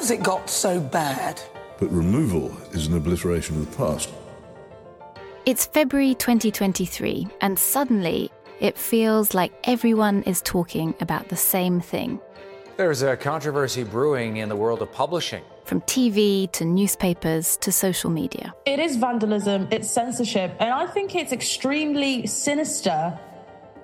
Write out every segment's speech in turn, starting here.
How has it got so bad? But removal is an obliteration of the past. It's February 2023, and suddenly it feels like everyone is talking about the same thing. There's a controversy brewing in the world of publishing. From TV to newspapers to social media. It is vandalism, it's censorship, and I think it's extremely sinister.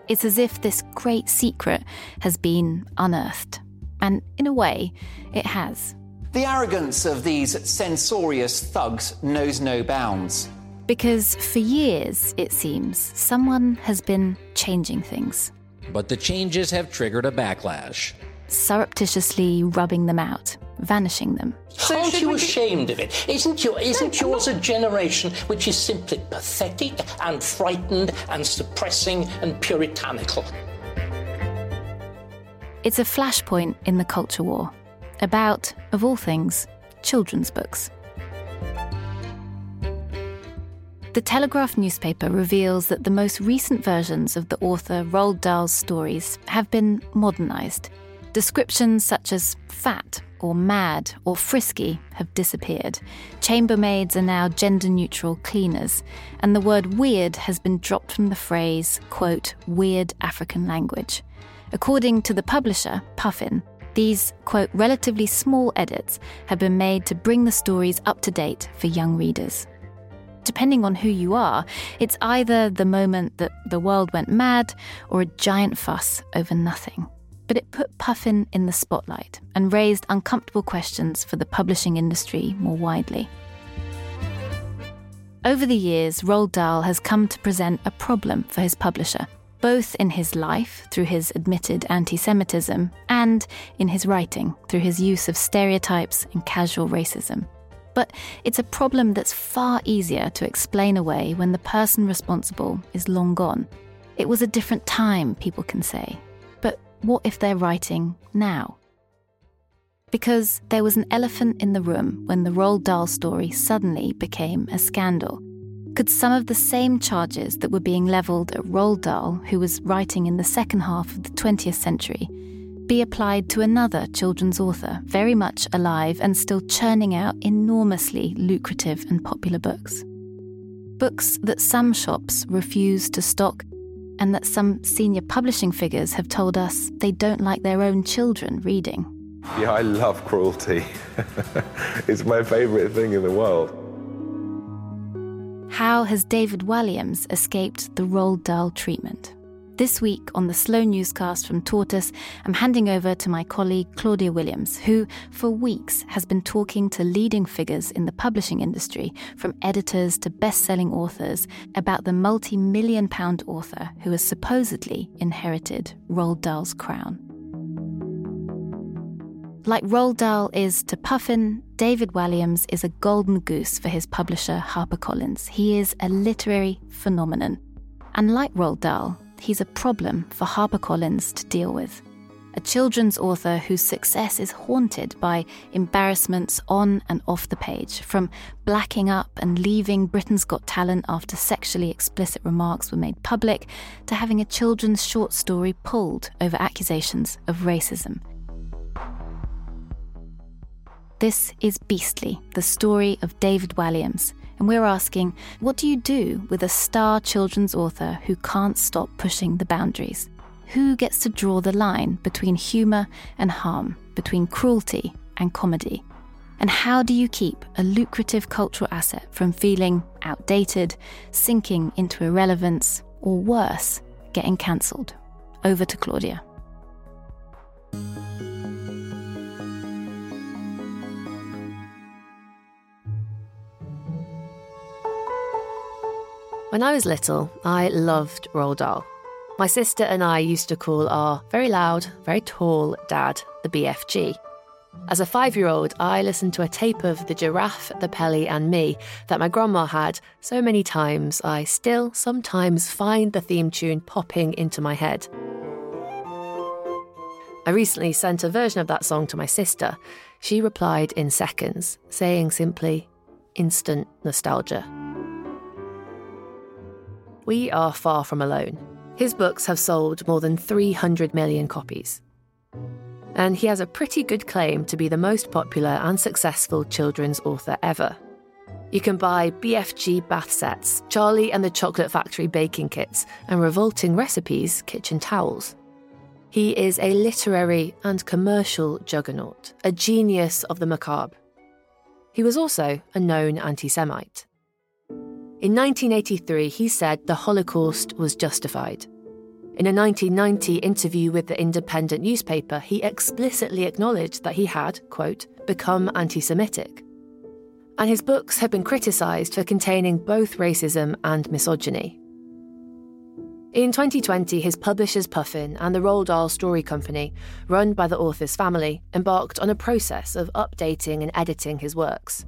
It's as if this great secret has been unearthed. And in a way, it has. The arrogance of these censorious thugs knows no bounds. Because for years, it seems, someone has been changing things. But the changes have triggered a backlash. Surreptitiously rubbing them out, vanishing them. Aren't you ashamed of it? Isn't, you, isn't yours a generation which is simply pathetic and frightened and suppressing and puritanical? It's a flashpoint in the culture war about, of all things, children's books. The Telegraph newspaper reveals that the most recent versions of the author Roald Dahl's stories have been modernised. Descriptions such as fat or mad or frisky have disappeared. Chambermaids are now gender neutral cleaners, and the word weird has been dropped from the phrase, quote, weird African language. According to the publisher, Puffin, these, quote, relatively small edits have been made to bring the stories up to date for young readers. Depending on who you are, it's either the moment that the world went mad or a giant fuss over nothing. But it put Puffin in the spotlight and raised uncomfortable questions for the publishing industry more widely. Over the years, Roald Dahl has come to present a problem for his publisher, both in his life through his admitted anti Semitism and in his writing through his use of stereotypes and casual racism. But it's a problem that's far easier to explain away when the person responsible is long gone. It was a different time, people can say. But what if they're writing now? Because there was an elephant in the room when the Roald Dahl story suddenly became a scandal. Could some of the same charges that were being levelled at Roald Dahl, who was writing in the second half of the 20th century, be applied to another children's author, very much alive and still churning out enormously lucrative and popular books? Books that some shops refuse to stock, and that some senior publishing figures have told us they don't like their own children reading. Yeah, I love cruelty. it's my favourite thing in the world. How has David Walliams escaped the Roald Dahl treatment? This week on the Slow Newscast from Tortoise, I'm handing over to my colleague Claudia Williams, who for weeks has been talking to leading figures in the publishing industry, from editors to best selling authors, about the multi million pound author who has supposedly inherited Roald Dahl's crown. Like Roald Dahl is to Puffin, David Walliams is a golden goose for his publisher HarperCollins. He is a literary phenomenon. And like Roald Dahl, he's a problem for HarperCollins to deal with. A children's author whose success is haunted by embarrassments on and off the page, from blacking up and leaving Britain's Got Talent after sexually explicit remarks were made public, to having a children's short story pulled over accusations of racism. This is Beastly, the story of David Walliams, and we're asking what do you do with a star children's author who can't stop pushing the boundaries? Who gets to draw the line between humour and harm, between cruelty and comedy? And how do you keep a lucrative cultural asset from feeling outdated, sinking into irrelevance, or worse, getting cancelled? Over to Claudia. When I was little, I loved Roald Dahl. My sister and I used to call our very loud, very tall dad the BFG. As a five year old, I listened to a tape of The Giraffe, The Pelly, and Me that my grandma had so many times, I still sometimes find the theme tune popping into my head. I recently sent a version of that song to my sister. She replied in seconds, saying simply, instant nostalgia. We are far from alone. His books have sold more than 300 million copies. And he has a pretty good claim to be the most popular and successful children's author ever. You can buy BFG bath sets, Charlie and the Chocolate Factory baking kits, and revolting recipes kitchen towels. He is a literary and commercial juggernaut, a genius of the macabre. He was also a known anti Semite. In 1983, he said the Holocaust was justified. In a 1990 interview with the Independent newspaper, he explicitly acknowledged that he had, quote, become anti Semitic. And his books have been criticised for containing both racism and misogyny. In 2020, his publishers Puffin and the Roald Dahl Story Company, run by the author's family, embarked on a process of updating and editing his works.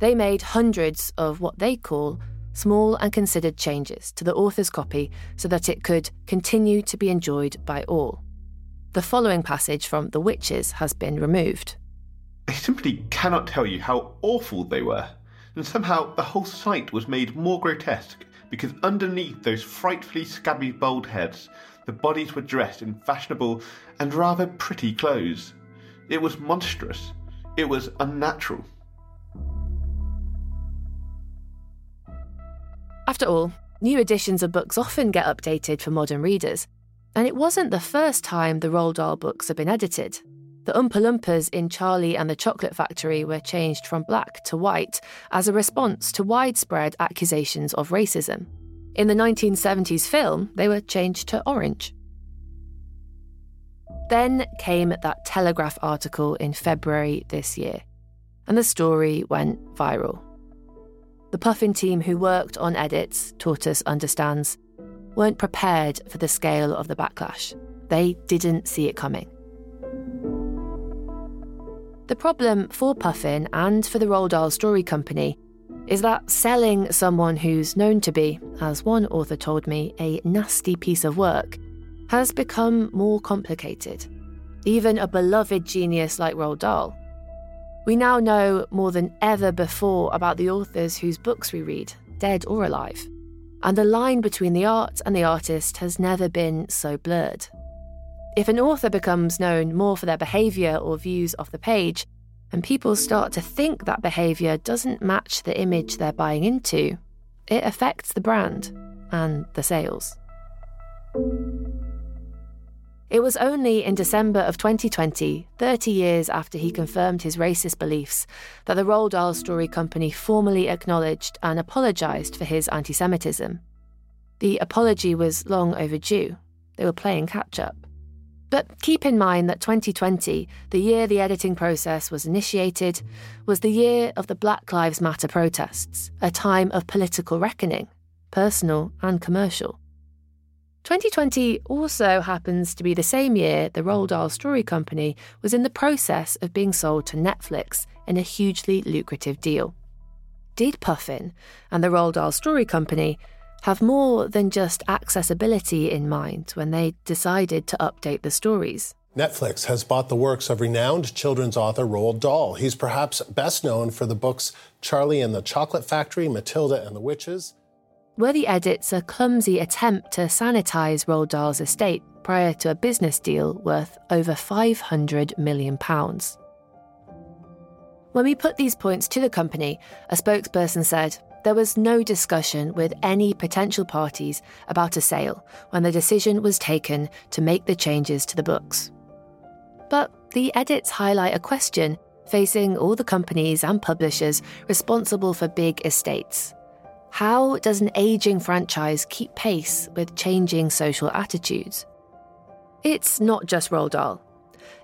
They made hundreds of what they call small and considered changes to the author's copy so that it could continue to be enjoyed by all. The following passage from The Witches has been removed. I simply cannot tell you how awful they were, and somehow the whole sight was made more grotesque because underneath those frightfully scabby bald heads, the bodies were dressed in fashionable and rather pretty clothes. It was monstrous. It was unnatural. After all, new editions of books often get updated for modern readers, and it wasn't the first time the Roald Dahl books have been edited. The Oompa Loompas in Charlie and the Chocolate Factory were changed from black to white as a response to widespread accusations of racism. In the 1970s film, they were changed to orange. Then came that Telegraph article in February this year, and the story went viral. The Puffin team who worked on edits, Tortoise understands, weren't prepared for the scale of the backlash. They didn't see it coming. The problem for Puffin and for the Roald Dahl Story Company is that selling someone who's known to be, as one author told me, a nasty piece of work has become more complicated. Even a beloved genius like Roald Dahl we now know more than ever before about the authors whose books we read, dead or alive. And the line between the art and the artist has never been so blurred. If an author becomes known more for their behaviour or views off the page, and people start to think that behaviour doesn't match the image they're buying into, it affects the brand and the sales. It was only in December of 2020, 30 years after he confirmed his racist beliefs, that the Roald Dahl Story Company formally acknowledged and apologised for his anti Semitism. The apology was long overdue. They were playing catch up. But keep in mind that 2020, the year the editing process was initiated, was the year of the Black Lives Matter protests, a time of political reckoning, personal and commercial. 2020 also happens to be the same year the Roald Dahl Story Company was in the process of being sold to Netflix in a hugely lucrative deal. Did Puffin and the Roald Dahl Story Company have more than just accessibility in mind when they decided to update the stories? Netflix has bought the works of renowned children's author Roald Dahl. He's perhaps best known for the books Charlie and the Chocolate Factory, Matilda and the Witches. Were the edits a clumsy attempt to sanitize Roald Dahl's estate prior to a business deal worth over £500 million? When we put these points to the company, a spokesperson said there was no discussion with any potential parties about a sale when the decision was taken to make the changes to the books. But the edits highlight a question facing all the companies and publishers responsible for big estates. How does an aging franchise keep pace with changing social attitudes? It's not just Roald Dahl.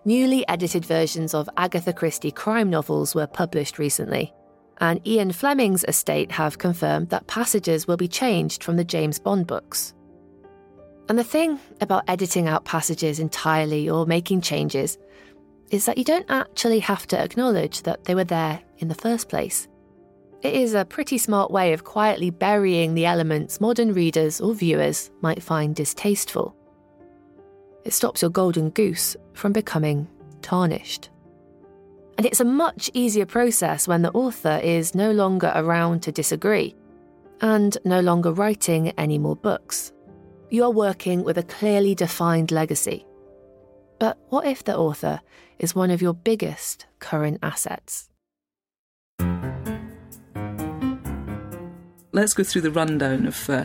Newly edited versions of Agatha Christie crime novels were published recently, and Ian Fleming's estate have confirmed that passages will be changed from the James Bond books. And the thing about editing out passages entirely or making changes is that you don't actually have to acknowledge that they were there in the first place. It is a pretty smart way of quietly burying the elements modern readers or viewers might find distasteful. It stops your golden goose from becoming tarnished. And it's a much easier process when the author is no longer around to disagree and no longer writing any more books. You are working with a clearly defined legacy. But what if the author is one of your biggest current assets? Let's go through the rundown of uh,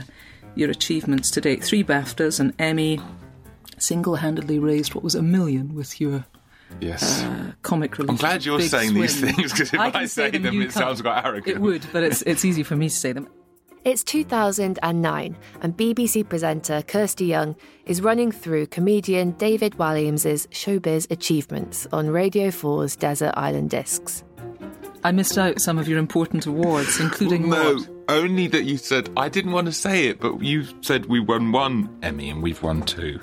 your achievements to date. Three BAFTAs, an Emmy, single handedly raised what was a million with your Yes. Uh, comic relief. I'm glad you're Big saying swim. these things because if I, can say them, you it can't. sounds quite arrogant. It would, but it's it's easy for me to say them. It's 2009, and BBC presenter Kirsty Young is running through comedian David Walliams' showbiz achievements on Radio 4's Desert Island Discs. I missed out some of your important awards, including no, what? Only that you said I didn't want to say it, but you said we won one Emmy and we've won two.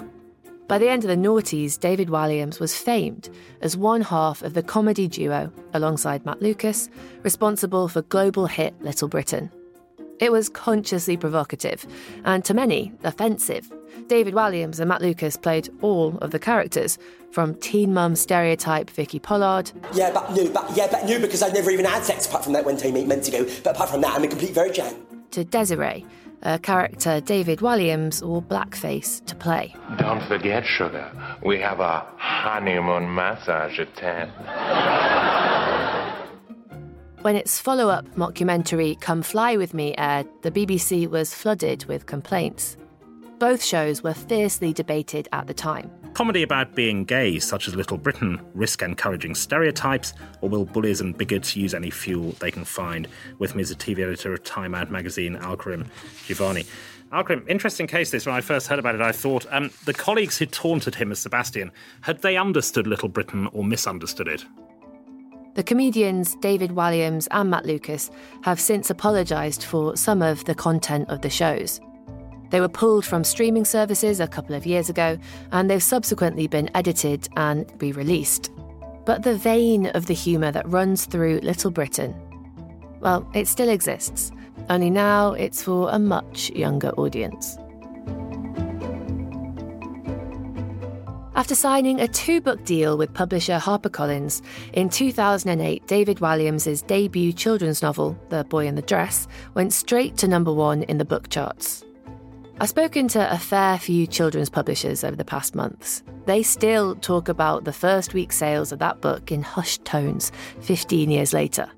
By the end of the noughties, David Walliams was famed as one half of the comedy duo, alongside Matt Lucas, responsible for global hit Little Britain. It was consciously provocative, and to many, offensive. David Walliams and Matt Lucas played all of the characters, from teen mum stereotype Vicky Pollard Yeah, but new, but yeah, but new because I've never even had sex apart from that one time eight months ago. But apart from that, I'm a complete virgin. to Desiree, a character David Walliams or blackface to play. Don't forget, sugar, we have a honeymoon massage at 10. When its follow up mockumentary Come Fly With Me aired, the BBC was flooded with complaints. Both shows were fiercely debated at the time. Comedy about being gay, such as Little Britain, risk encouraging stereotypes, or will bullies and bigots use any fuel they can find? With me is a TV editor of Time Out magazine, Alkarim Jivani. Alkarim, interesting case this. When I first heard about it, I thought um, the colleagues who taunted him as Sebastian, had they understood Little Britain or misunderstood it? The comedians David Walliams and Matt Lucas have since apologised for some of the content of the shows. They were pulled from streaming services a couple of years ago, and they've subsequently been edited and re released. But the vein of the humour that runs through Little Britain, well, it still exists, only now it's for a much younger audience. After signing a two book deal with publisher HarperCollins, in 2008, David Walliams' debut children's novel, The Boy in the Dress, went straight to number one in the book charts. I've spoken to a fair few children's publishers over the past months. They still talk about the first week sales of that book in hushed tones 15 years later.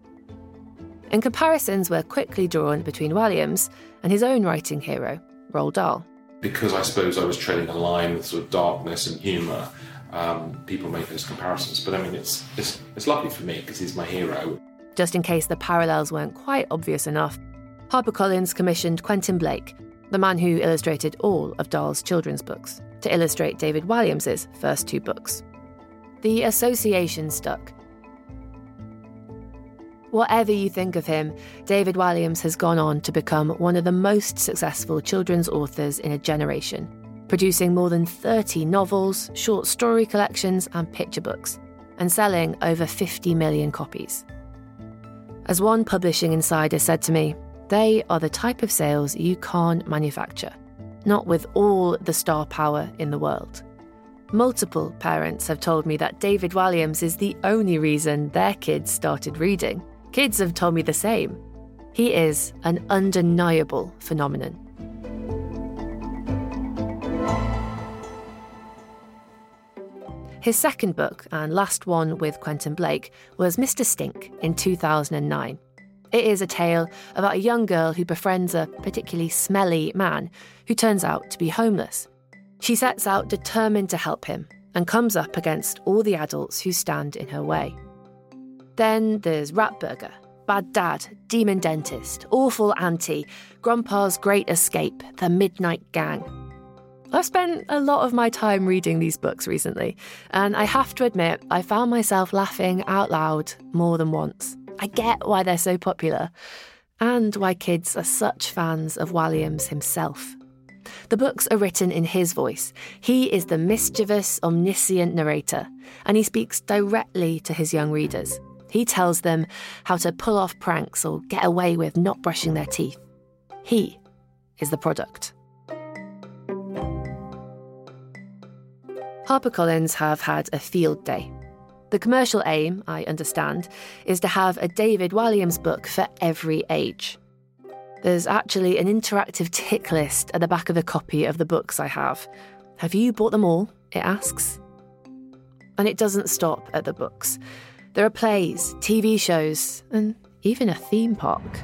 And comparisons were quickly drawn between Walliams and his own writing hero, Roald Dahl. because I suppose I was treading a line with sort of darkness and humour, um, people make those comparisons. But I mean, it's it's, it's lucky for me because he's my hero. Just in case the parallels weren't quite obvious enough, HarperCollins commissioned Quentin Blake, the man who illustrated all of Dahl's children's books, to illustrate David Walliams' first two books. The association stuck. Whatever you think of him, David Walliams has gone on to become one of the most successful children's authors in a generation, producing more than 30 novels, short story collections, and picture books, and selling over 50 million copies. As one publishing insider said to me, they are the type of sales you can't manufacture, not with all the star power in the world. Multiple parents have told me that David Walliams is the only reason their kids started reading. Kids have told me the same. He is an undeniable phenomenon. His second book, and last one with Quentin Blake, was Mr. Stink in 2009. It is a tale about a young girl who befriends a particularly smelly man who turns out to be homeless. She sets out determined to help him and comes up against all the adults who stand in her way. Then there's Ratburger, Bad Dad, Demon Dentist, Awful Auntie, Grandpa's Great Escape, The Midnight Gang. I've spent a lot of my time reading these books recently, and I have to admit, I found myself laughing out loud more than once. I get why they're so popular, and why kids are such fans of Walliams himself. The books are written in his voice. He is the mischievous, omniscient narrator, and he speaks directly to his young readers. He tells them how to pull off pranks or get away with not brushing their teeth. He is the product. HarperCollins have had a field day. The commercial aim, I understand, is to have a David Walliams book for every age. There's actually an interactive tick list at the back of a copy of the books I have. Have you bought them all? It asks. And it doesn't stop at the books. There are plays, TV shows, and even a theme park.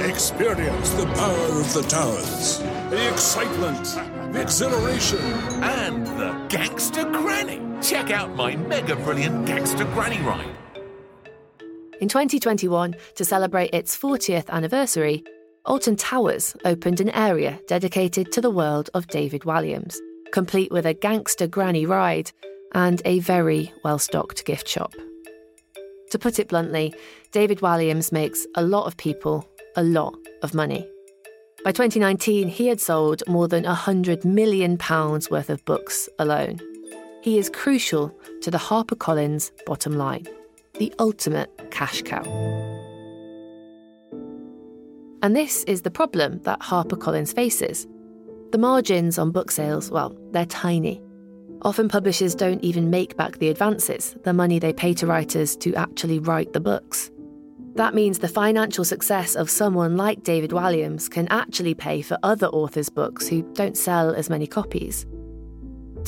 Experience the power of the towers, the excitement, the exhilaration, and the Gangster Granny. Check out my mega brilliant Gangster Granny ride. In 2021, to celebrate its 40th anniversary, Alton Towers opened an area dedicated to the world of David Walliams, complete with a gangster granny ride and a very well stocked gift shop. To put it bluntly, David Walliams makes a lot of people a lot of money. By 2019, he had sold more than £100 million worth of books alone. He is crucial to the HarperCollins bottom line, the ultimate cash cow. And this is the problem that HarperCollins faces. The margins on book sales, well, they're tiny. Often publishers don't even make back the advances, the money they pay to writers to actually write the books. That means the financial success of someone like David Walliams can actually pay for other authors' books who don't sell as many copies.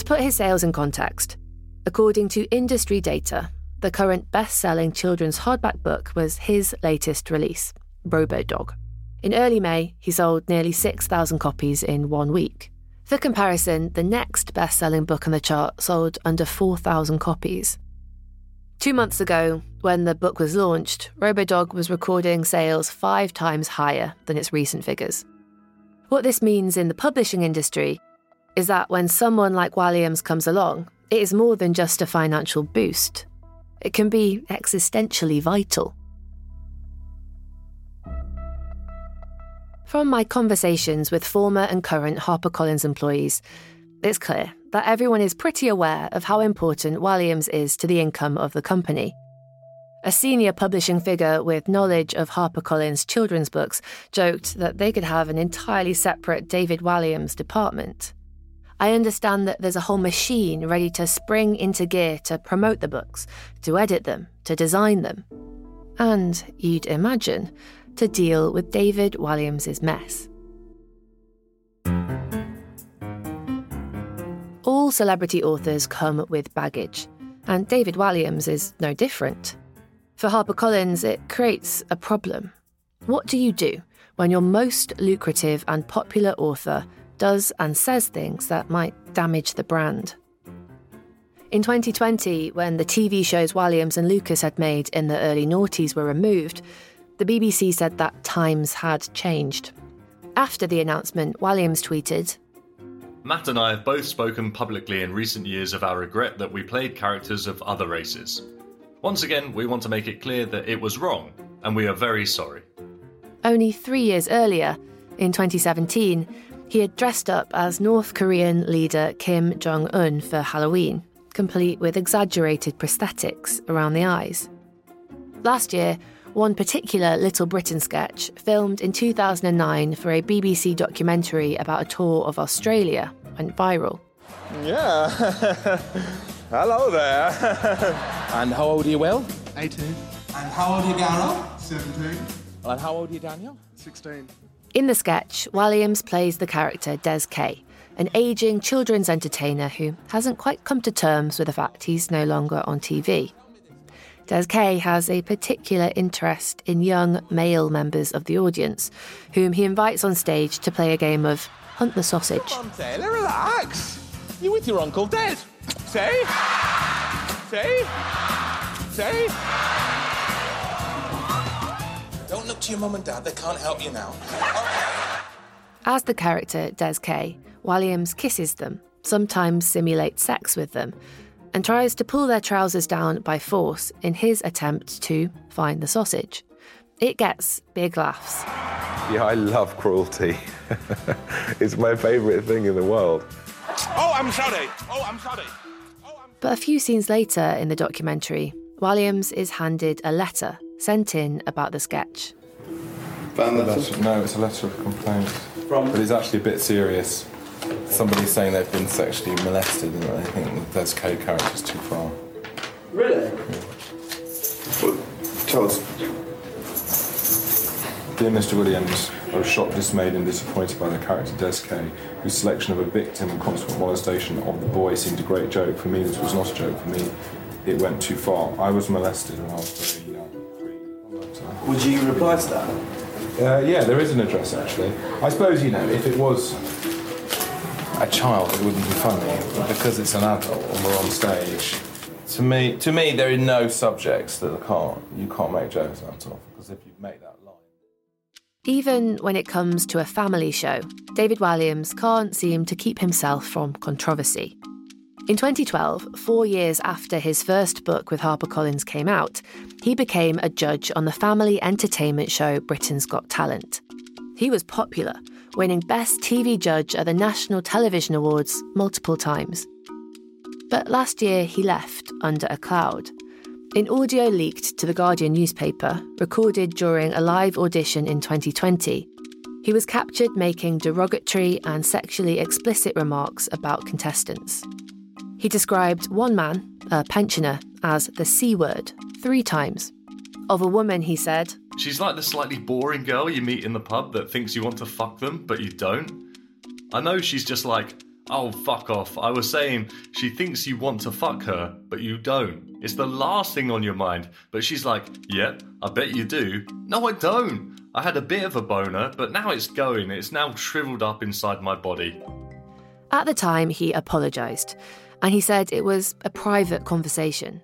To put his sales in context, according to industry data, the current best selling children's hardback book was his latest release, Robodog. In early May, he sold nearly 6,000 copies in one week. For comparison, the next best selling book on the chart sold under 4,000 copies. Two months ago, when the book was launched, Robodog was recording sales five times higher than its recent figures. What this means in the publishing industry is that when someone like Walliams comes along, it is more than just a financial boost. It can be existentially vital. From my conversations with former and current HarperCollins employees, it's clear that everyone is pretty aware of how important Walliams is to the income of the company. A senior publishing figure with knowledge of HarperCollins children's books joked that they could have an entirely separate David Walliams department. I understand that there's a whole machine ready to spring into gear to promote the books, to edit them, to design them. And, you'd imagine, to deal with David Walliams's mess. All celebrity authors come with baggage, and David Walliams is no different. For HarperCollins, it creates a problem. What do you do when your most lucrative and popular author does and says things that might damage the brand? In 2020, when the TV shows Walliams and Lucas had made in the early noughties were removed, the BBC said that times had changed. After the announcement, Walliams tweeted Matt and I have both spoken publicly in recent years of our regret that we played characters of other races. Once again, we want to make it clear that it was wrong, and we are very sorry. Only three years earlier, in 2017, he had dressed up as North Korean leader Kim Jong un for Halloween, complete with exaggerated prosthetics around the eyes. Last year, one particular Little Britain sketch, filmed in 2009 for a BBC documentary about a tour of Australia, went viral. Yeah. Hello there. and how old are you, Will? 18. And how old are you, Gareth? 17. And how old are you, Daniel? 16. In the sketch, Walliams plays the character Des Kay, an aging children's entertainer who hasn't quite come to terms with the fact he's no longer on TV. Des Kay has a particular interest in young male members of the audience, whom he invites on stage to play a game of Hunt the Sausage. Come on, Taylor, relax. You're with your Uncle Des. Say? Say? Say? Don't to your mum and dad, they can't help you now. As the character Des Kay, Walliams kisses them, sometimes simulates sex with them, and tries to pull their trousers down by force in his attempt to find the sausage. It gets big laughs. Yeah, I love cruelty. it's my favourite thing in the world. Oh, I'm sorry. Oh, I'm sorry. But a few scenes later in the documentary, Walliams is handed a letter sent in about the sketch. Found the letter? No, it's a letter of complaint. From? But it's actually a bit serious. Somebody's saying they've been sexually molested and they think the Des Kay character's too far. Really? Well, tell us. Dear Mr. Walliams, I was shocked, dismayed, and disappointed by the character Deske, Kay, whose selection of a victim and consequent molestation of the boy seemed a great joke. For me, this was not a joke. For me, it went too far. I was molested when I was very young. Would you reply to that? Uh, yeah, there is an address actually. I suppose you know if it was a child, it wouldn't be funny, but because it's an adult and we're on stage, to me, to me, there are no subjects that can't you can't make jokes out of because if you make that line. Even when it comes to a family show, David Walliams can't seem to keep himself from controversy. In 2012, four years after his first book with HarperCollins came out, he became a judge on the family entertainment show Britain's Got Talent. He was popular, winning Best TV Judge at the National Television Awards multiple times. But last year he left under a cloud. In audio leaked to the Guardian newspaper, recorded during a live audition in 2020, he was captured making derogatory and sexually explicit remarks about contestants. He described one man, a pensioner, as the C word three times. Of a woman, he said, She's like the slightly boring girl you meet in the pub that thinks you want to fuck them, but you don't. I know she's just like, oh, fuck off. I was saying she thinks you want to fuck her, but you don't. It's the last thing on your mind. But she's like, yep, I bet you do. No, I don't. I had a bit of a boner, but now it's going. It's now shriveled up inside my body. At the time, he apologised, and he said it was a private conversation.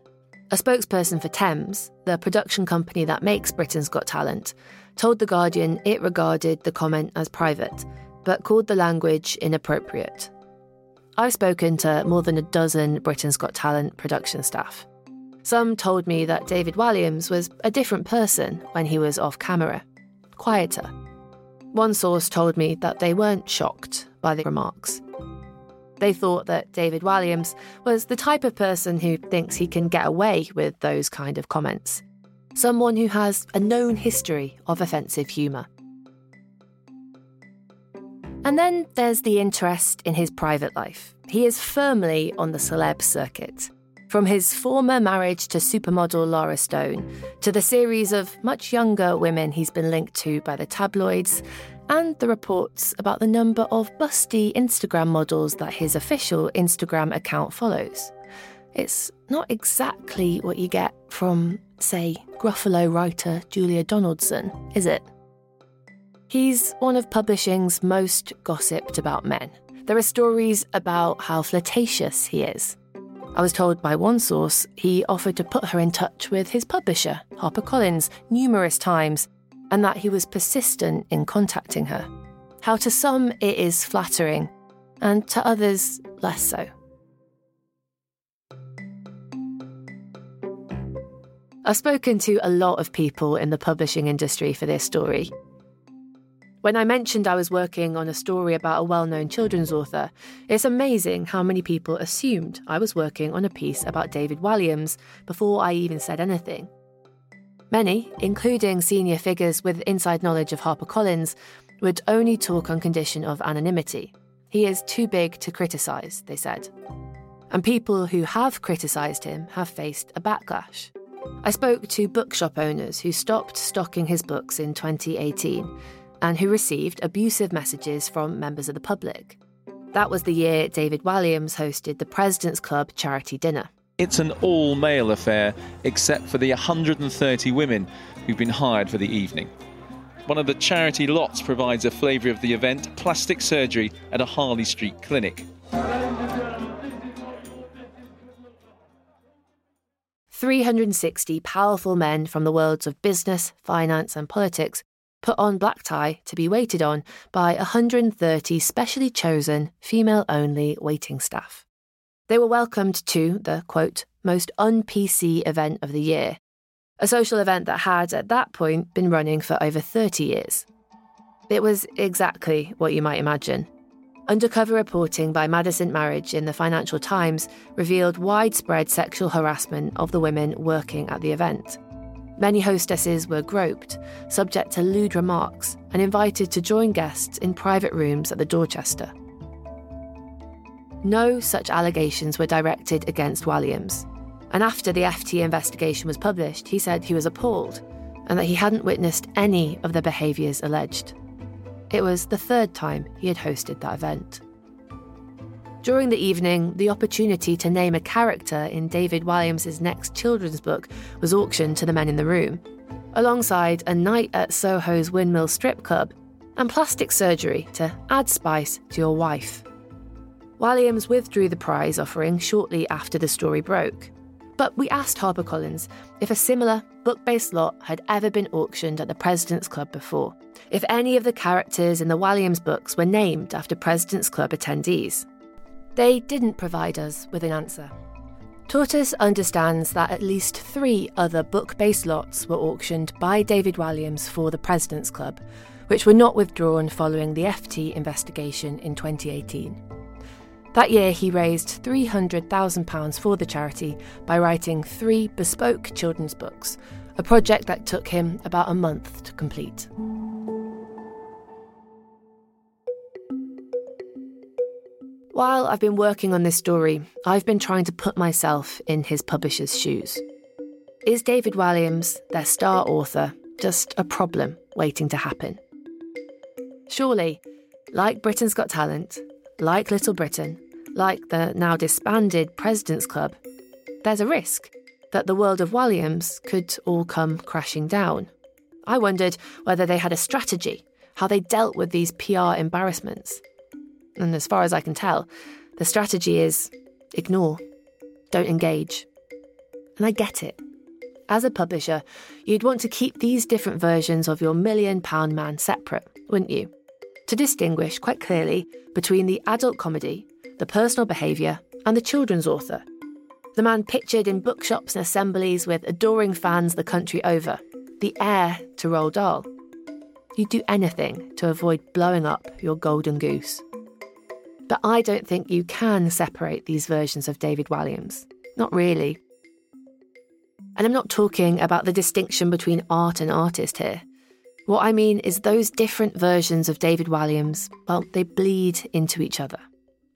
A spokesperson for Thames, the production company that makes Britain's Got Talent, told The Guardian it regarded the comment as private, but called the language inappropriate. I've spoken to more than a dozen Britain's Got Talent production staff. Some told me that David Walliams was a different person when he was off camera, quieter. One source told me that they weren't shocked by the remarks. They thought that David Walliams was the type of person who thinks he can get away with those kind of comments. Someone who has a known history of offensive humour. And then there's the interest in his private life. He is firmly on the celeb circuit. From his former marriage to supermodel Lara Stone, to the series of much younger women he's been linked to by the tabloids, and the reports about the number of busty Instagram models that his official Instagram account follows. It's not exactly what you get from, say, Gruffalo writer Julia Donaldson, is it? He's one of publishing's most gossiped about men. There are stories about how flirtatious he is. I was told by one source he offered to put her in touch with his publisher, HarperCollins, numerous times, and that he was persistent in contacting her. How to some it is flattering, and to others less so. I've spoken to a lot of people in the publishing industry for this story. When I mentioned I was working on a story about a well known children's author, it's amazing how many people assumed I was working on a piece about David Walliams before I even said anything. Many, including senior figures with inside knowledge of HarperCollins, would only talk on condition of anonymity. He is too big to criticise, they said. And people who have criticised him have faced a backlash. I spoke to bookshop owners who stopped stocking his books in 2018 and who received abusive messages from members of the public. That was the year David Walliams hosted the President's Club charity dinner. It's an all male affair, except for the 130 women who've been hired for the evening. One of the charity lots provides a flavour of the event plastic surgery at a Harley Street clinic. 360 powerful men from the worlds of business, finance, and politics put on black tie to be waited on by 130 specially chosen, female only waiting staff. They were welcomed to the, quote, most un PC event of the year, a social event that had, at that point, been running for over 30 years. It was exactly what you might imagine Undercover reporting by Madison Marriage in the Financial Times revealed widespread sexual harassment of the women working at the event. Many hostesses were groped, subject to lewd remarks, and invited to join guests in private rooms at the Dorchester. No such allegations were directed against Walliams. and after the FT investigation was published, he said he was appalled and that he hadn't witnessed any of the behaviours alleged. It was the third time he had hosted that event. During the evening, the opportunity to name a character in David Walliams' next children's book was auctioned to the men in the room, alongside a night at Soho's Windmill Strip Club and plastic surgery to add spice to your wife. Walliams withdrew the prize offering shortly after the story broke. But we asked HarperCollins if a similar book based lot had ever been auctioned at the President's Club before, if any of the characters in the Walliams books were named after President's Club attendees. They didn't provide us with an answer. Tortoise understands that at least three other book based lots were auctioned by David Walliams for the President's Club, which were not withdrawn following the FT investigation in 2018. That year, he raised £300,000 for the charity by writing three bespoke children's books, a project that took him about a month to complete. While I've been working on this story, I've been trying to put myself in his publisher's shoes. Is David Walliams, their star author, just a problem waiting to happen? Surely, like Britain's Got Talent, like Little Britain, like the now disbanded President's Club, there's a risk that the world of Walliams could all come crashing down. I wondered whether they had a strategy, how they dealt with these PR embarrassments. And as far as I can tell, the strategy is ignore, don't engage. And I get it. As a publisher, you'd want to keep these different versions of your million pound man separate, wouldn't you? To distinguish quite clearly between the adult comedy the personal behaviour, and the children's author. The man pictured in bookshops and assemblies with adoring fans the country over, the heir to Roald Dahl. You'd do anything to avoid blowing up your golden goose. But I don't think you can separate these versions of David Walliams. Not really. And I'm not talking about the distinction between art and artist here. What I mean is those different versions of David Walliams, well, they bleed into each other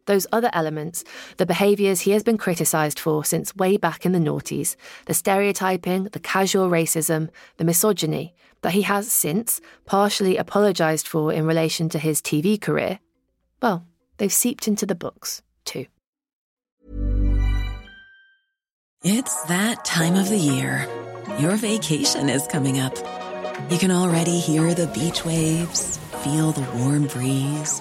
those other elements, the behaviours he has been criticised for since way back in the noughties, the stereotyping, the casual racism, the misogyny, that he has since partially apologised for in relation to his TV career, well, they've seeped into the books too. It's that time of the year. Your vacation is coming up. You can already hear the beach waves, feel the warm breeze,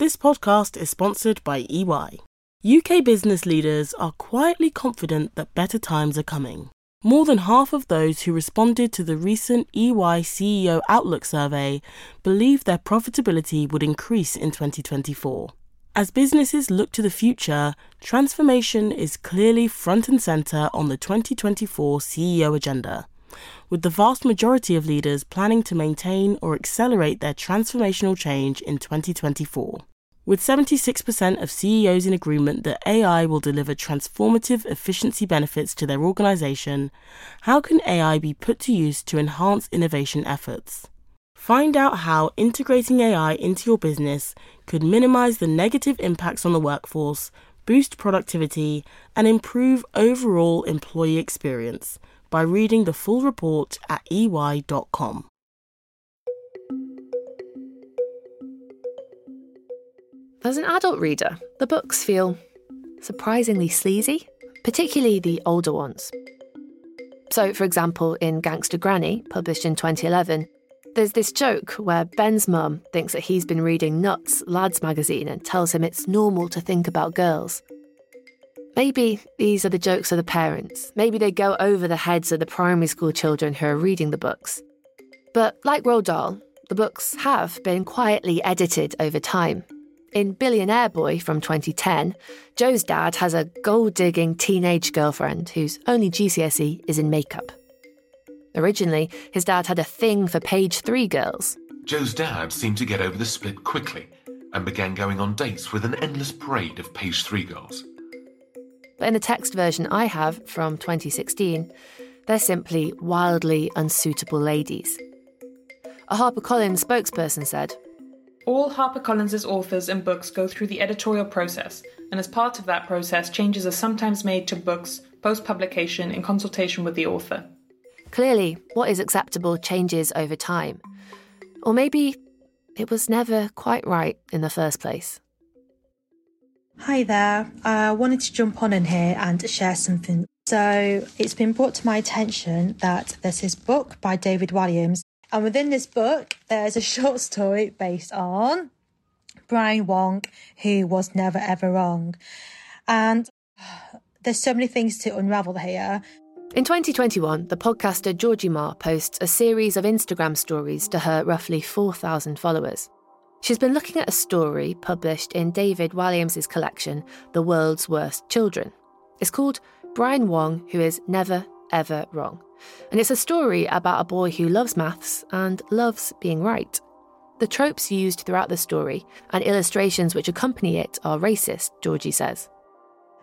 This podcast is sponsored by EY. UK business leaders are quietly confident that better times are coming. More than half of those who responded to the recent EY CEO Outlook survey believe their profitability would increase in 2024. As businesses look to the future, transformation is clearly front and centre on the 2024 CEO agenda, with the vast majority of leaders planning to maintain or accelerate their transformational change in 2024. With 76% of CEOs in agreement that AI will deliver transformative efficiency benefits to their organization, how can AI be put to use to enhance innovation efforts? Find out how integrating AI into your business could minimize the negative impacts on the workforce, boost productivity, and improve overall employee experience by reading the full report at ey.com. As an adult reader, the books feel surprisingly sleazy, particularly the older ones. So, for example, in Gangster Granny, published in 2011, there's this joke where Ben's mum thinks that he's been reading Nuts, Lads magazine, and tells him it's normal to think about girls. Maybe these are the jokes of the parents. Maybe they go over the heads of the primary school children who are reading the books. But like Roald Dahl, the books have been quietly edited over time. In Billionaire Boy from 2010, Joe's dad has a gold digging teenage girlfriend whose only GCSE is in makeup. Originally, his dad had a thing for page three girls. Joe's dad seemed to get over the split quickly and began going on dates with an endless parade of page three girls. But in the text version I have from 2016, they're simply wildly unsuitable ladies. A HarperCollins spokesperson said, all HarperCollins' authors and books go through the editorial process, and as part of that process, changes are sometimes made to books post publication in consultation with the author. Clearly, what is acceptable changes over time. Or maybe it was never quite right in the first place. Hi there. I wanted to jump on in here and share something. So, it's been brought to my attention that there's this book by David Walliams and within this book, there's a short story based on Brian Wong, who was never ever wrong. And there's so many things to unravel here. In 2021, the podcaster Georgie Marr posts a series of Instagram stories to her roughly 4,000 followers. She's been looking at a story published in David Walliams' collection, The World's Worst Children. It's called Brian Wong, Who Is Never, Ever Wrong. And it's a story about a boy who loves maths and loves being right. The tropes used throughout the story and illustrations which accompany it are racist, Georgie says.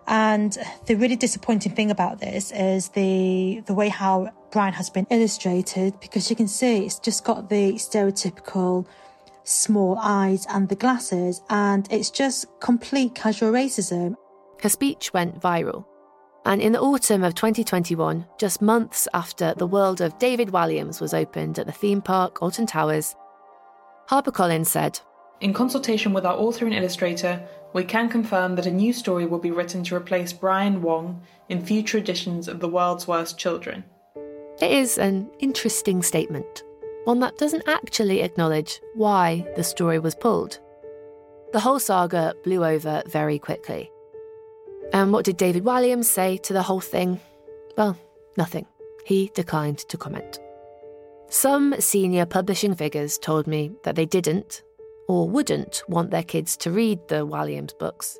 And the really disappointing thing about this is the the way how Brian has been illustrated because you can see it's just got the stereotypical small eyes and the glasses and it's just complete casual racism. Her speech went viral and in the autumn of 2021, just months after the world of David Walliams was opened at the theme park Alton Towers, HarperCollins said, In consultation with our author and illustrator, we can confirm that a new story will be written to replace Brian Wong in future editions of The World's Worst Children. It is an interesting statement, one that doesn't actually acknowledge why the story was pulled. The whole saga blew over very quickly. And what did David Walliams say to the whole thing? Well, nothing. He declined to comment. Some senior publishing figures told me that they didn't or wouldn't want their kids to read the Walliams books.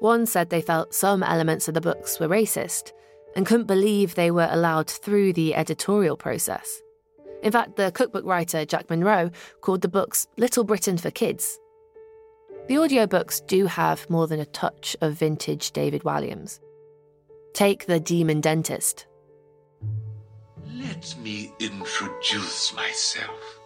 One said they felt some elements of the books were racist and couldn't believe they were allowed through the editorial process. In fact, the cookbook writer Jack Monroe called the books Little Britain for Kids the audiobooks do have more than a touch of vintage David Walliams. Take The Demon Dentist. Let me introduce myself.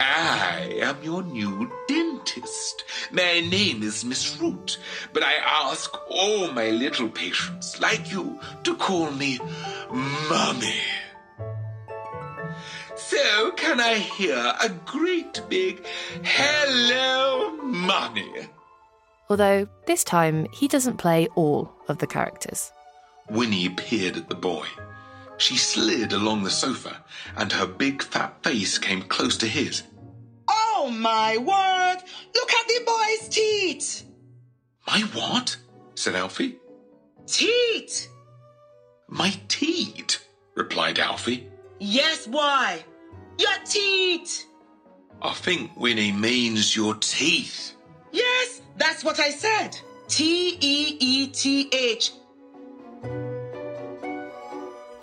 I am your new dentist. My name is Miss Root, but I ask all my little patients like you to call me Mummy. So, can I hear a great big hello, Mummy? Although this time he doesn't play all of the characters. Winnie peered at the boy. She slid along the sofa, and her big fat face came close to his. Oh my word! Look at the boy's teeth! My what? said Alfie. Teat! My teat, replied Alfie. Yes, why? Your teeth! I think Winnie means your teeth. Yes, that's what I said. T E E T H.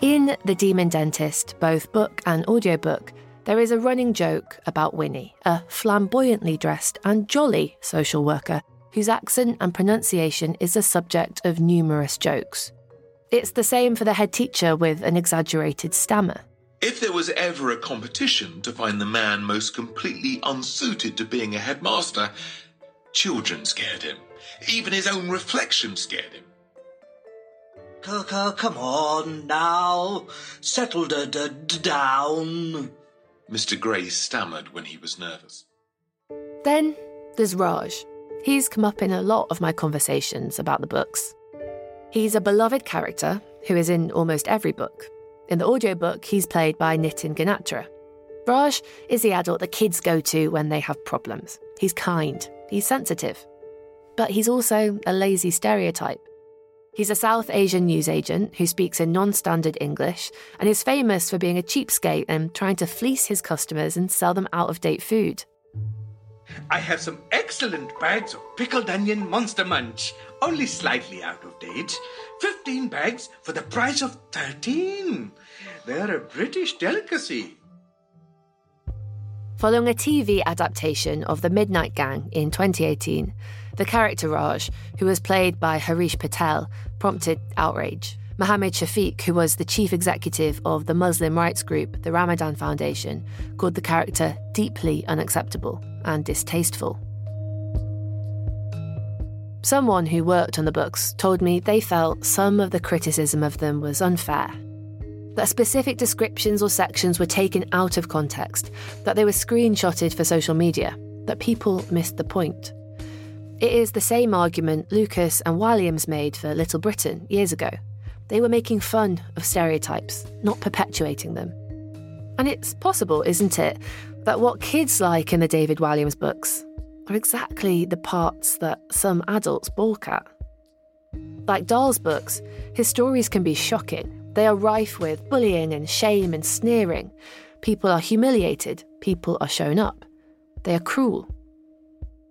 In The Demon Dentist, both book and audiobook, there is a running joke about Winnie, a flamboyantly dressed and jolly social worker whose accent and pronunciation is the subject of numerous jokes. It's the same for the head teacher with an exaggerated stammer. If there was ever a competition to find the man most completely unsuited to being a headmaster, children scared him. Even his own reflection scared him. Coco, come on now. Settle d- d- d- down. Mr. Gray stammered when he was nervous. Then there's Raj. He's come up in a lot of my conversations about the books. He's a beloved character who is in almost every book. In the audiobook, he's played by Nitin Ganatra. Raj is the adult the kids go to when they have problems. He's kind, he's sensitive. But he's also a lazy stereotype. He's a South Asian newsagent who speaks in non standard English and is famous for being a cheapskate and trying to fleece his customers and sell them out of date food. I have some excellent bags of pickled onion monster munch, only slightly out of date. 15 bags for the price of 13. They're a British delicacy. Following a TV adaptation of The Midnight Gang in 2018, the character Raj, who was played by Harish Patel, prompted outrage. Mohammed Shafiq, who was the chief executive of the Muslim rights group, the Ramadan Foundation, called the character deeply unacceptable and distasteful. Someone who worked on the books told me they felt some of the criticism of them was unfair. That specific descriptions or sections were taken out of context, that they were screenshotted for social media, that people missed the point. It is the same argument Lucas and Walliams made for Little Britain years ago. They were making fun of stereotypes, not perpetuating them. And it's possible, isn't it, that what kids like in the David Walliams books are exactly the parts that some adults balk at. Like Dahl's books, his stories can be shocking. They are rife with bullying and shame and sneering. People are humiliated, people are shown up. They are cruel.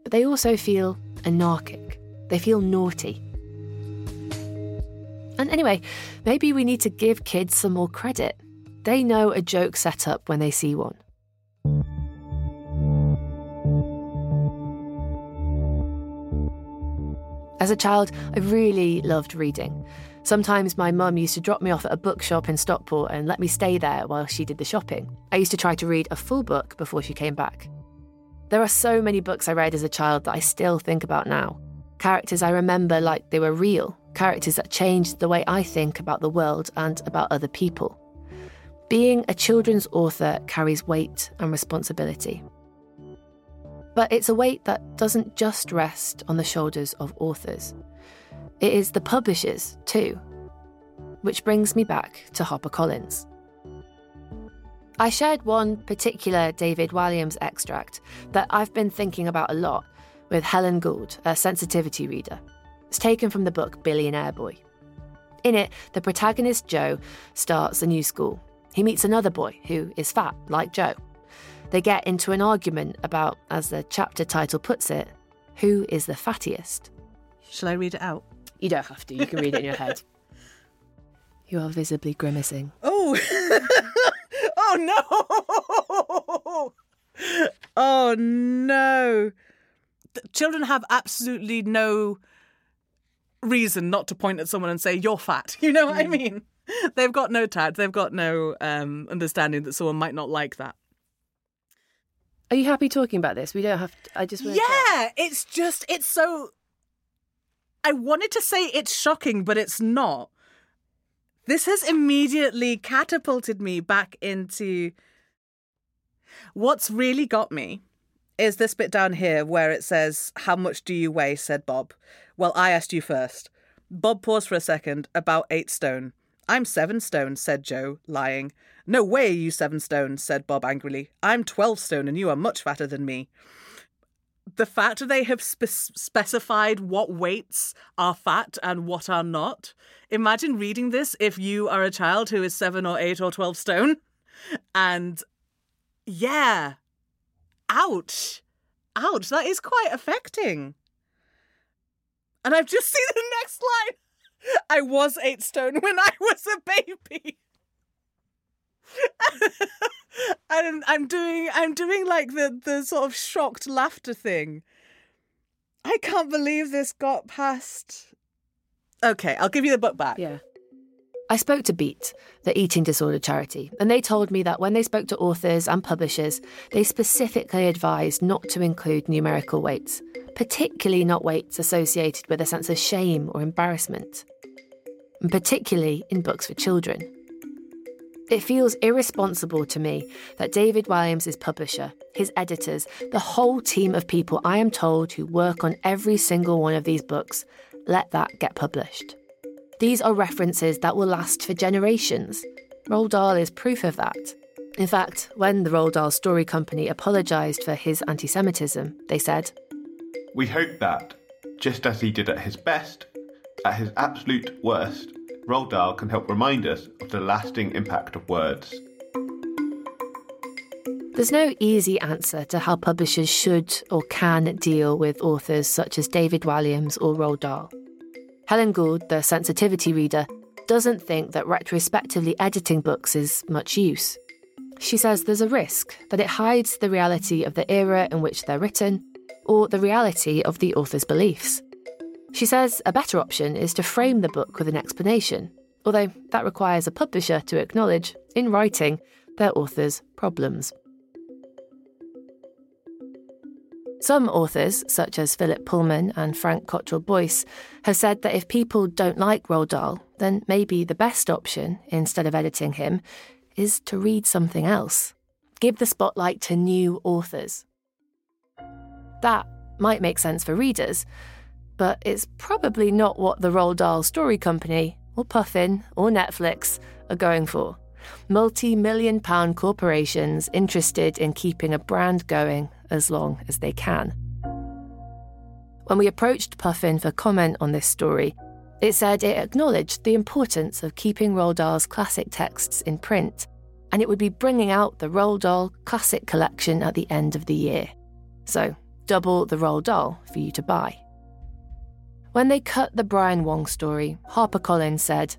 But they also feel anarchic, they feel naughty. And anyway, maybe we need to give kids some more credit. They know a joke set up when they see one. As a child, I really loved reading. Sometimes my mum used to drop me off at a bookshop in Stockport and let me stay there while she did the shopping. I used to try to read a full book before she came back. There are so many books I read as a child that I still think about now. Characters I remember like they were real, characters that changed the way I think about the world and about other people. Being a children's author carries weight and responsibility. But it's a weight that doesn't just rest on the shoulders of authors. It is the publishers, too. Which brings me back to HarperCollins. I shared one particular David Walliams extract that I've been thinking about a lot with Helen Gould, a sensitivity reader. It's taken from the book Billionaire Boy. In it, the protagonist Joe starts a new school. He meets another boy who is fat, like Joe. They get into an argument about, as the chapter title puts it, who is the fattiest. Shall I read it out? You don't have to, you can read it in your head. You are visibly grimacing. Oh! oh no! Oh no! The children have absolutely no reason not to point at someone and say, You're fat. You know what I mean? They've got no tact, they've got no um, understanding that someone might not like that. Are you happy talking about this? We don't have to. I just Yeah, it's just, it's so. I wanted to say it's shocking, but it's not. This has immediately catapulted me back into. What's really got me is this bit down here where it says, How much do you weigh? said Bob. Well, I asked you first. Bob paused for a second, about eight stone. I'm seven stone, said Joe, lying. No way, you seven stone, said Bob angrily. I'm twelve stone, and you are much fatter than me. the fact that they have spe- specified what weights are fat and what are not. Imagine reading this if you are a child who is seven or eight or 12 stone. And yeah, ouch. Ouch, that is quite affecting. And I've just seen the next line. I was eight stone when I was a baby. and I'm doing I'm doing like the the sort of shocked laughter thing. I can't believe this got past. Okay, I'll give you the book back. Yeah. I spoke to Beat, the eating disorder charity, and they told me that when they spoke to authors and publishers, they specifically advised not to include numerical weights, particularly not weights associated with a sense of shame or embarrassment, and particularly in books for children. It feels irresponsible to me that David Walliams' publisher, his editors, the whole team of people I am told who work on every single one of these books let that get published. These are references that will last for generations. Roald Dahl is proof of that. In fact, when the Roald Dahl Story Company apologised for his anti Semitism, they said, We hope that, just as he did at his best, at his absolute worst, Roald Dahl can help remind us of the lasting impact of words. There's no easy answer to how publishers should or can deal with authors such as David Walliams or Roald Dahl. Helen Gould, the sensitivity reader, doesn't think that retrospectively editing books is much use. She says there's a risk that it hides the reality of the era in which they're written or the reality of the author's beliefs. She says a better option is to frame the book with an explanation, although that requires a publisher to acknowledge, in writing, their author's problems. Some authors, such as Philip Pullman and Frank Cottrell Boyce, have said that if people don't like Roald Dahl, then maybe the best option, instead of editing him, is to read something else. Give the spotlight to new authors. That might make sense for readers, but it's probably not what the Roald Dahl Story Company, or Puffin, or Netflix are going for. Multi million pound corporations interested in keeping a brand going as long as they can. When we approached Puffin for comment on this story, it said it acknowledged the importance of keeping Roald Dahl's classic texts in print, and it would be bringing out the Roald Dahl Classic Collection at the end of the year. So, double the Roald Dahl for you to buy. When they cut the Brian Wong story, HarperCollins said,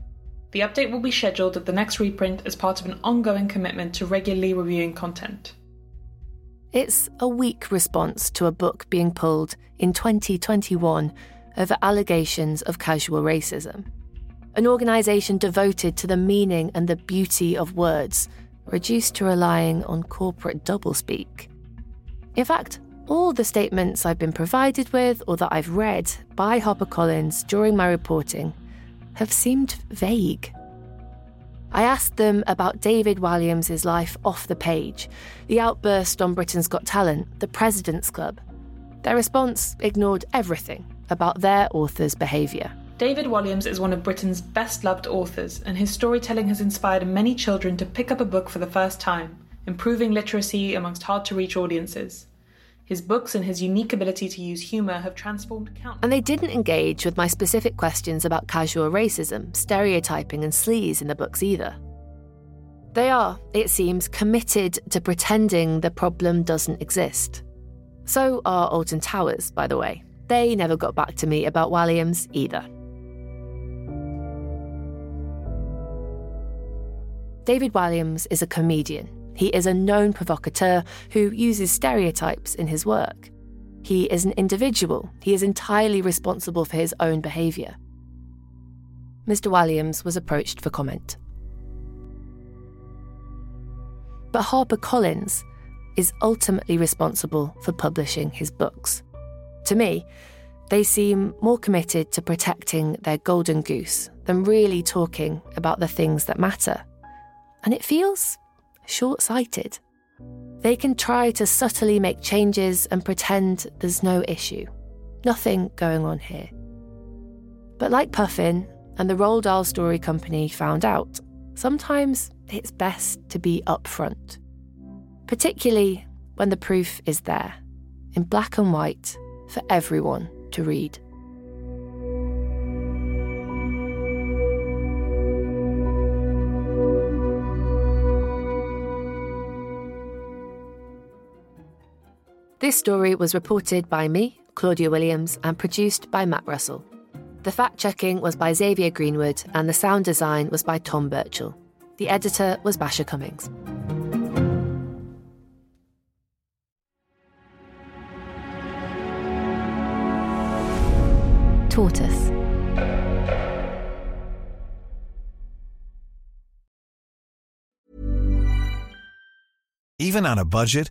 The update will be scheduled at the next reprint as part of an ongoing commitment to regularly reviewing content. It's a weak response to a book being pulled in 2021 over allegations of casual racism. An organisation devoted to the meaning and the beauty of words, reduced to relying on corporate doublespeak. In fact, all the statements I've been provided with or that I've read by HarperCollins during my reporting have seemed vague. I asked them about David Walliams' life off the page, the outburst on Britain's Got Talent, the President's Club. Their response ignored everything about their author's behaviour. David Walliams is one of Britain's best loved authors, and his storytelling has inspired many children to pick up a book for the first time, improving literacy amongst hard to reach audiences. His books and his unique ability to use humour have transformed countless. And they didn't engage with my specific questions about casual racism, stereotyping, and sleaze in the books either. They are, it seems, committed to pretending the problem doesn't exist. So are Alton Towers, by the way. They never got back to me about Walliams either. David Walliams is a comedian he is a known provocateur who uses stereotypes in his work. He is an individual. He is entirely responsible for his own behaviour. Mr. Walliams was approached for comment. But HarperCollins is ultimately responsible for publishing his books. To me, they seem more committed to protecting their golden goose than really talking about the things that matter. And it feels short sighted. They can try to subtly make changes and pretend there's no issue. Nothing going on here. But like Puffin and the Roald Dahl Story Company found out, sometimes it's best to be upfront, particularly when the proof is there. in black and white for everyone to read. This story was reported by me, Claudia Williams, and produced by Matt Russell. The fact checking was by Xavier Greenwood, and the sound design was by Tom Birchall. The editor was Basia Cummings. Tortoise. Even on a budget,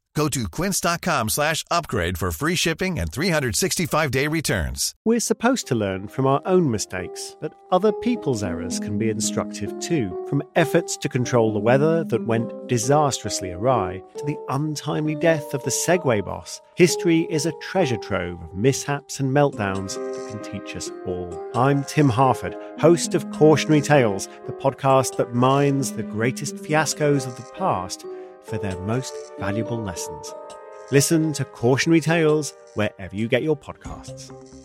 Go to quince.com slash upgrade for free shipping and 365-day returns. We're supposed to learn from our own mistakes, but other people's errors can be instructive too. From efforts to control the weather that went disastrously awry to the untimely death of the Segway boss, history is a treasure trove of mishaps and meltdowns that can teach us all. I'm Tim Harford, host of Cautionary Tales, the podcast that mines the greatest fiascos of the past for their most valuable lessons. Listen to Cautionary Tales wherever you get your podcasts.